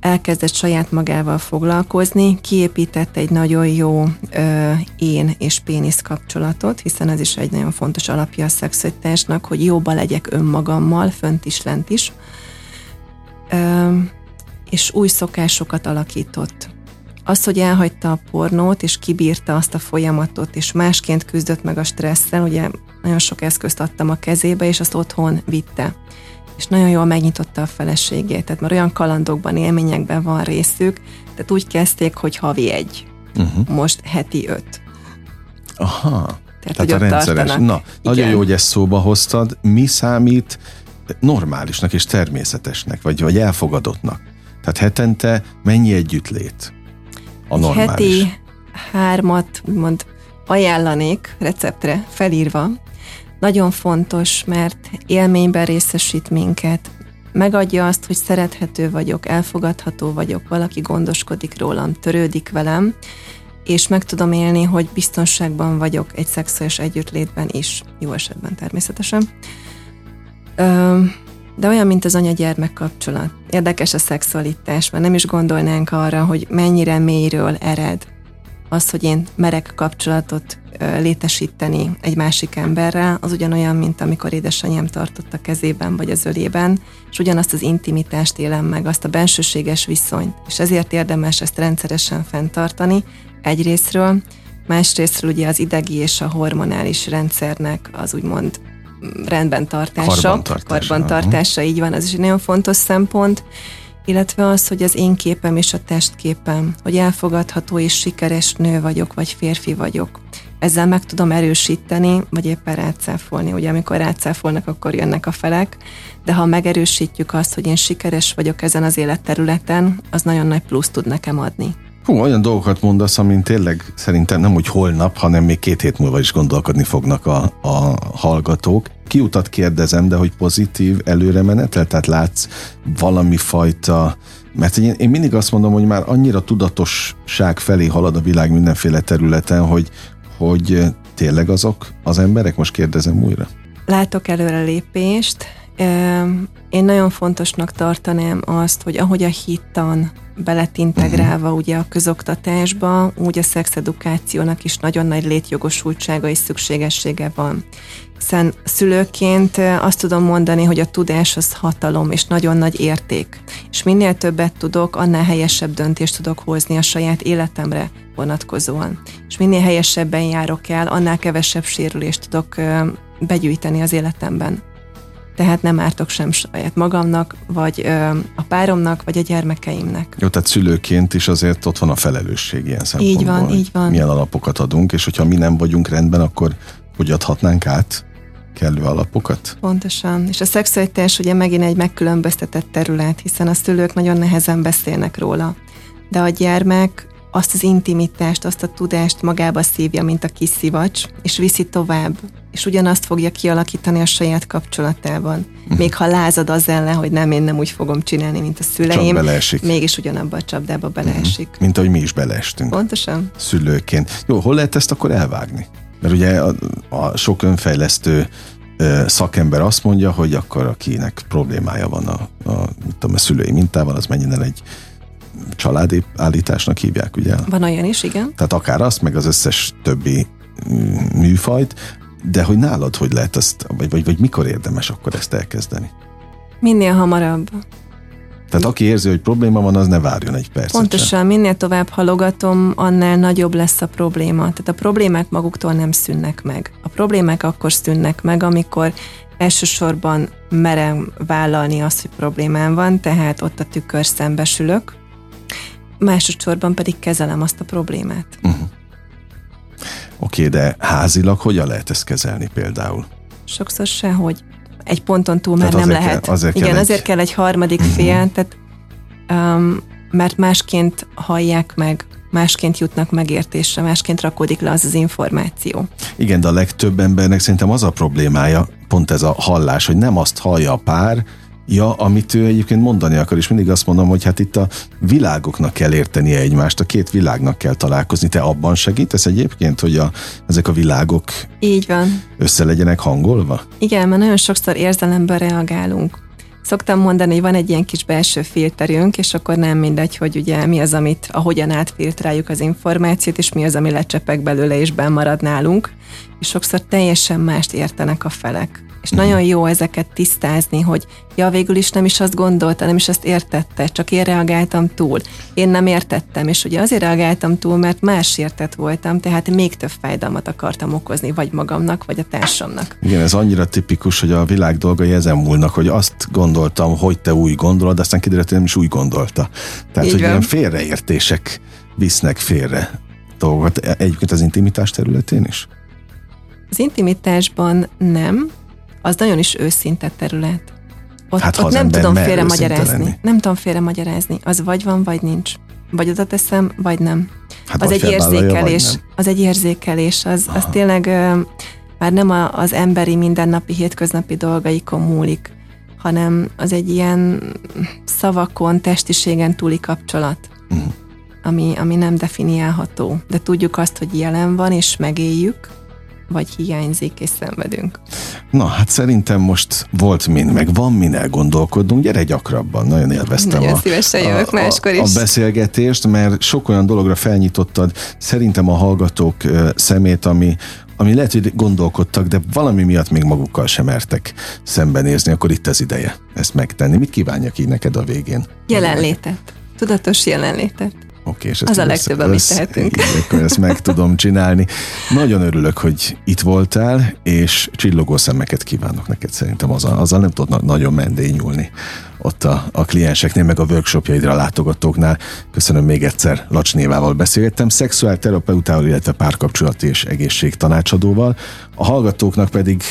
elkezdett saját magával foglalkozni, kiépített egy nagyon jó ö, én és pénisz kapcsolatot, hiszen ez is egy nagyon fontos alapja a szexualitásnak, hogy jóba legyek önmagammal, fönt is, lent is. Ö, és új szokásokat alakított. Az, hogy elhagyta a pornót, és kibírta azt a folyamatot, és másként küzdött meg a stresszel, ugye nagyon sok eszközt adtam a kezébe, és azt otthon vitte. És nagyon jól megnyitotta a feleségét, tehát már olyan kalandokban, élményekben van részük, tehát úgy kezdték, hogy havi egy, uh-huh. most heti öt. Aha. Tehát, tehát a rendszeres. Tartanak. Na, Igen. nagyon jó, hogy ezt szóba hoztad. Mi számít normálisnak és természetesnek, vagy, vagy elfogadottnak? Tehát hetente mennyi együttlét? a normális. Heti hármat, úgymond ajánlanék receptre felírva. Nagyon fontos, mert élményben részesít minket, megadja azt, hogy szerethető vagyok, elfogadható vagyok, valaki gondoskodik rólam, törődik velem, és meg tudom élni, hogy biztonságban vagyok egy szexuális együttlétben is, jó esetben természetesen. De olyan, mint az anya-gyermek kapcsolat. Érdekes a szexualitás, mert nem is gondolnánk arra, hogy mennyire mélyről ered az, hogy én merek kapcsolatot létesíteni egy másik emberrel, az ugyanolyan, mint amikor édesanyám tartott a kezében vagy az ölében, és ugyanazt az intimitást élem meg, azt a bensőséges viszonyt. És ezért érdemes ezt rendszeresen fenntartani egyrésztről, másrésztről ugye az idegi és a hormonális rendszernek az úgymond rendben tartása, karbantartása, karbantartása így van, ez is egy nagyon fontos szempont, illetve az, hogy az én képem és a testképem, hogy elfogadható és sikeres nő vagyok, vagy férfi vagyok. Ezzel meg tudom erősíteni, vagy éppen rácáfolni. Ugye amikor rácáfolnak, akkor jönnek a felek, de ha megerősítjük azt, hogy én sikeres vagyok ezen az életterületen, az nagyon nagy plusz tud nekem adni. Hú, olyan dolgokat mondasz, amin tényleg szerintem nem úgy holnap, hanem még két hét múlva is gondolkodni fognak a, a hallgatók. Kiutat kérdezem, de hogy pozitív előre menetel? Tehát látsz valami fajta mert én, én mindig azt mondom, hogy már annyira tudatosság felé halad a világ mindenféle területen, hogy, hogy tényleg azok az emberek? Most kérdezem újra. Látok előre lépést. Én nagyon fontosnak tartanám azt, hogy ahogy a hittan belet integrálva uh-huh. ugye a közoktatásba, úgy a szexedukációnak is nagyon nagy létjogosultsága és szükségessége van. Hiszen szülőként azt tudom mondani, hogy a tudás az hatalom és nagyon nagy érték. És minél többet tudok, annál helyesebb döntést tudok hozni a saját életemre vonatkozóan. És minél helyesebben járok el, annál kevesebb sérülést tudok begyűjteni az életemben tehát nem ártok sem saját magamnak, vagy ö, a páromnak, vagy a gyermekeimnek. Jó, tehát szülőként is azért ott van a felelősség ilyen szempontból. Így van, így van. Milyen alapokat adunk, és hogyha mi nem vagyunk rendben, akkor hogy adhatnánk át kellő alapokat? Pontosan. És a szexualitás ugye megint egy megkülönböztetett terület, hiszen a szülők nagyon nehezen beszélnek róla. De a gyermek azt az intimitást, azt a tudást magába szívja, mint a kis szivacs, és viszi tovább, és ugyanazt fogja kialakítani a saját kapcsolatában. Uh-huh. Még ha lázad az ellen, hogy nem, én nem úgy fogom csinálni, mint a szüleim, mégis ugyanabba a csapdába beleesik. Uh-huh. Mint ahogy mi is beleestünk. Pontosan. Szülőként. Jó, hol lehet ezt akkor elvágni? Mert ugye a, a sok önfejlesztő szakember azt mondja, hogy akkor akinek problémája van a, a, tudom, a szülői mintával, az menjen el egy családi állításnak hívják, ugye? Van olyan is, igen. Tehát akár azt, meg az összes többi mm, műfajt, de hogy nálad hogy lehet ezt, vagy, vagy, vagy mikor érdemes akkor ezt elkezdeni? Minél hamarabb. Tehát aki érzi, hogy probléma van, az ne várjon egy percet Pontosan, sem. minél tovább halogatom, annál nagyobb lesz a probléma. Tehát a problémák maguktól nem szűnnek meg. A problémák akkor szűnnek meg, amikor elsősorban merem vállalni azt, hogy problémám van, tehát ott a tükör szembesülök, másodszorban pedig kezelem azt a problémát. Uh-huh. Oké, okay, de házilag hogyan lehet ezt kezelni például? Sokszor sehogy. Egy ponton túl már nem lehet. Kell, azért Igen, kell azért egy... kell egy harmadik uh-huh. fél, tehát, um, mert másként hallják meg másként jutnak megértésre, másként rakódik le az az információ. Igen, de a legtöbb embernek szerintem az a problémája, pont ez a hallás, hogy nem azt hallja a pár, Ja, amit ő egyébként mondani akar, és mindig azt mondom, hogy hát itt a világoknak kell értenie egymást, a két világnak kell találkozni. Te abban segítesz egyébként, hogy a, ezek a világok Így van. össze legyenek hangolva? Igen, mert nagyon sokszor érzelemben reagálunk. Szoktam mondani, hogy van egy ilyen kis belső filterünk, és akkor nem mindegy, hogy ugye mi az, amit, ahogyan átfiltráljuk az információt, és mi az, ami lecsepek belőle, és marad nálunk. És sokszor teljesen mást értenek a felek. És nagyon jó ezeket tisztázni, hogy ja, végül is nem is azt gondolta, nem is azt értette, csak én reagáltam túl. Én nem értettem, és ugye azért reagáltam túl, mert más értett voltam, tehát még több fájdalmat akartam okozni, vagy magamnak, vagy a társamnak. Igen, ez annyira tipikus, hogy a világ dolgai ezen múlnak, hogy azt gondoltam, hogy te úgy gondolod, aztán kiderült, hogy nem is úgy gondolta. Tehát, Így hogy van. ilyen félreértések visznek félre dolgokat. E- egyébként az intimitás területén is? Az intimitásban nem, az nagyon is őszinte terület. Ott, hát, ott nem tudom félre magyarázni. Nem tudom félre magyarázni. Az vagy van, vagy nincs. Vagy oda teszem, vagy nem. Hát az egy érzékelés. Az egy érzékelés. Az, az tényleg ö, már nem a, az emberi mindennapi, hétköznapi dolgaikon múlik, hanem az egy ilyen szavakon, testiségen túli kapcsolat. Uh-huh. Ami, ami nem definiálható, de tudjuk azt, hogy jelen van, és megéljük, vagy hiányzik, és szenvedünk. Na, hát szerintem most volt min, meg van min elgondolkodnunk, gyere gyakrabban, nagyon élveztem nagyon a, szívesen jövök a, máskor is. a beszélgetést, mert sok olyan dologra felnyitottad szerintem a hallgatók szemét, ami, ami lehet, hogy gondolkodtak, de valami miatt még magukkal sem mertek szembenézni, akkor itt az ideje ezt megtenni. Mit kívánjak így neked a végén? Jelenlétet. Tudatos jelenlétet. Oké, és ezt az a legtöbb, össze, amit tehetünk. Így, akkor ezt meg tudom csinálni. Nagyon örülök, hogy itt voltál, és csillogó szemeket kívánok neked szerintem. Azzal, azzal nem tudod nagyon mendényulni ott a, a klienseknél, meg a workshopjaidra látogatóknál. Köszönöm még egyszer, Lacsnévával beszélgettem, szexuálterapeutával, illetve párkapcsolati és egészségtanácsadóval. A hallgatóknak pedig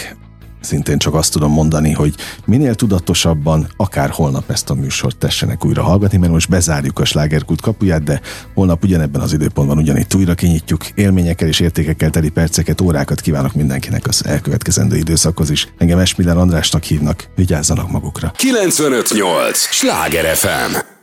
szintén csak azt tudom mondani, hogy minél tudatosabban, akár holnap ezt a műsort tessenek újra hallgatni, mert most bezárjuk a slágerkút kapuját, de holnap ugyanebben az időpontban ugyanitt újra kinyitjuk. Élményekkel és értékekkel teli perceket, órákat kívánok mindenkinek az elkövetkezendő időszakhoz is. Engem Esmiller Andrásnak hívnak, vigyázzanak magukra. 958! Sláger FM!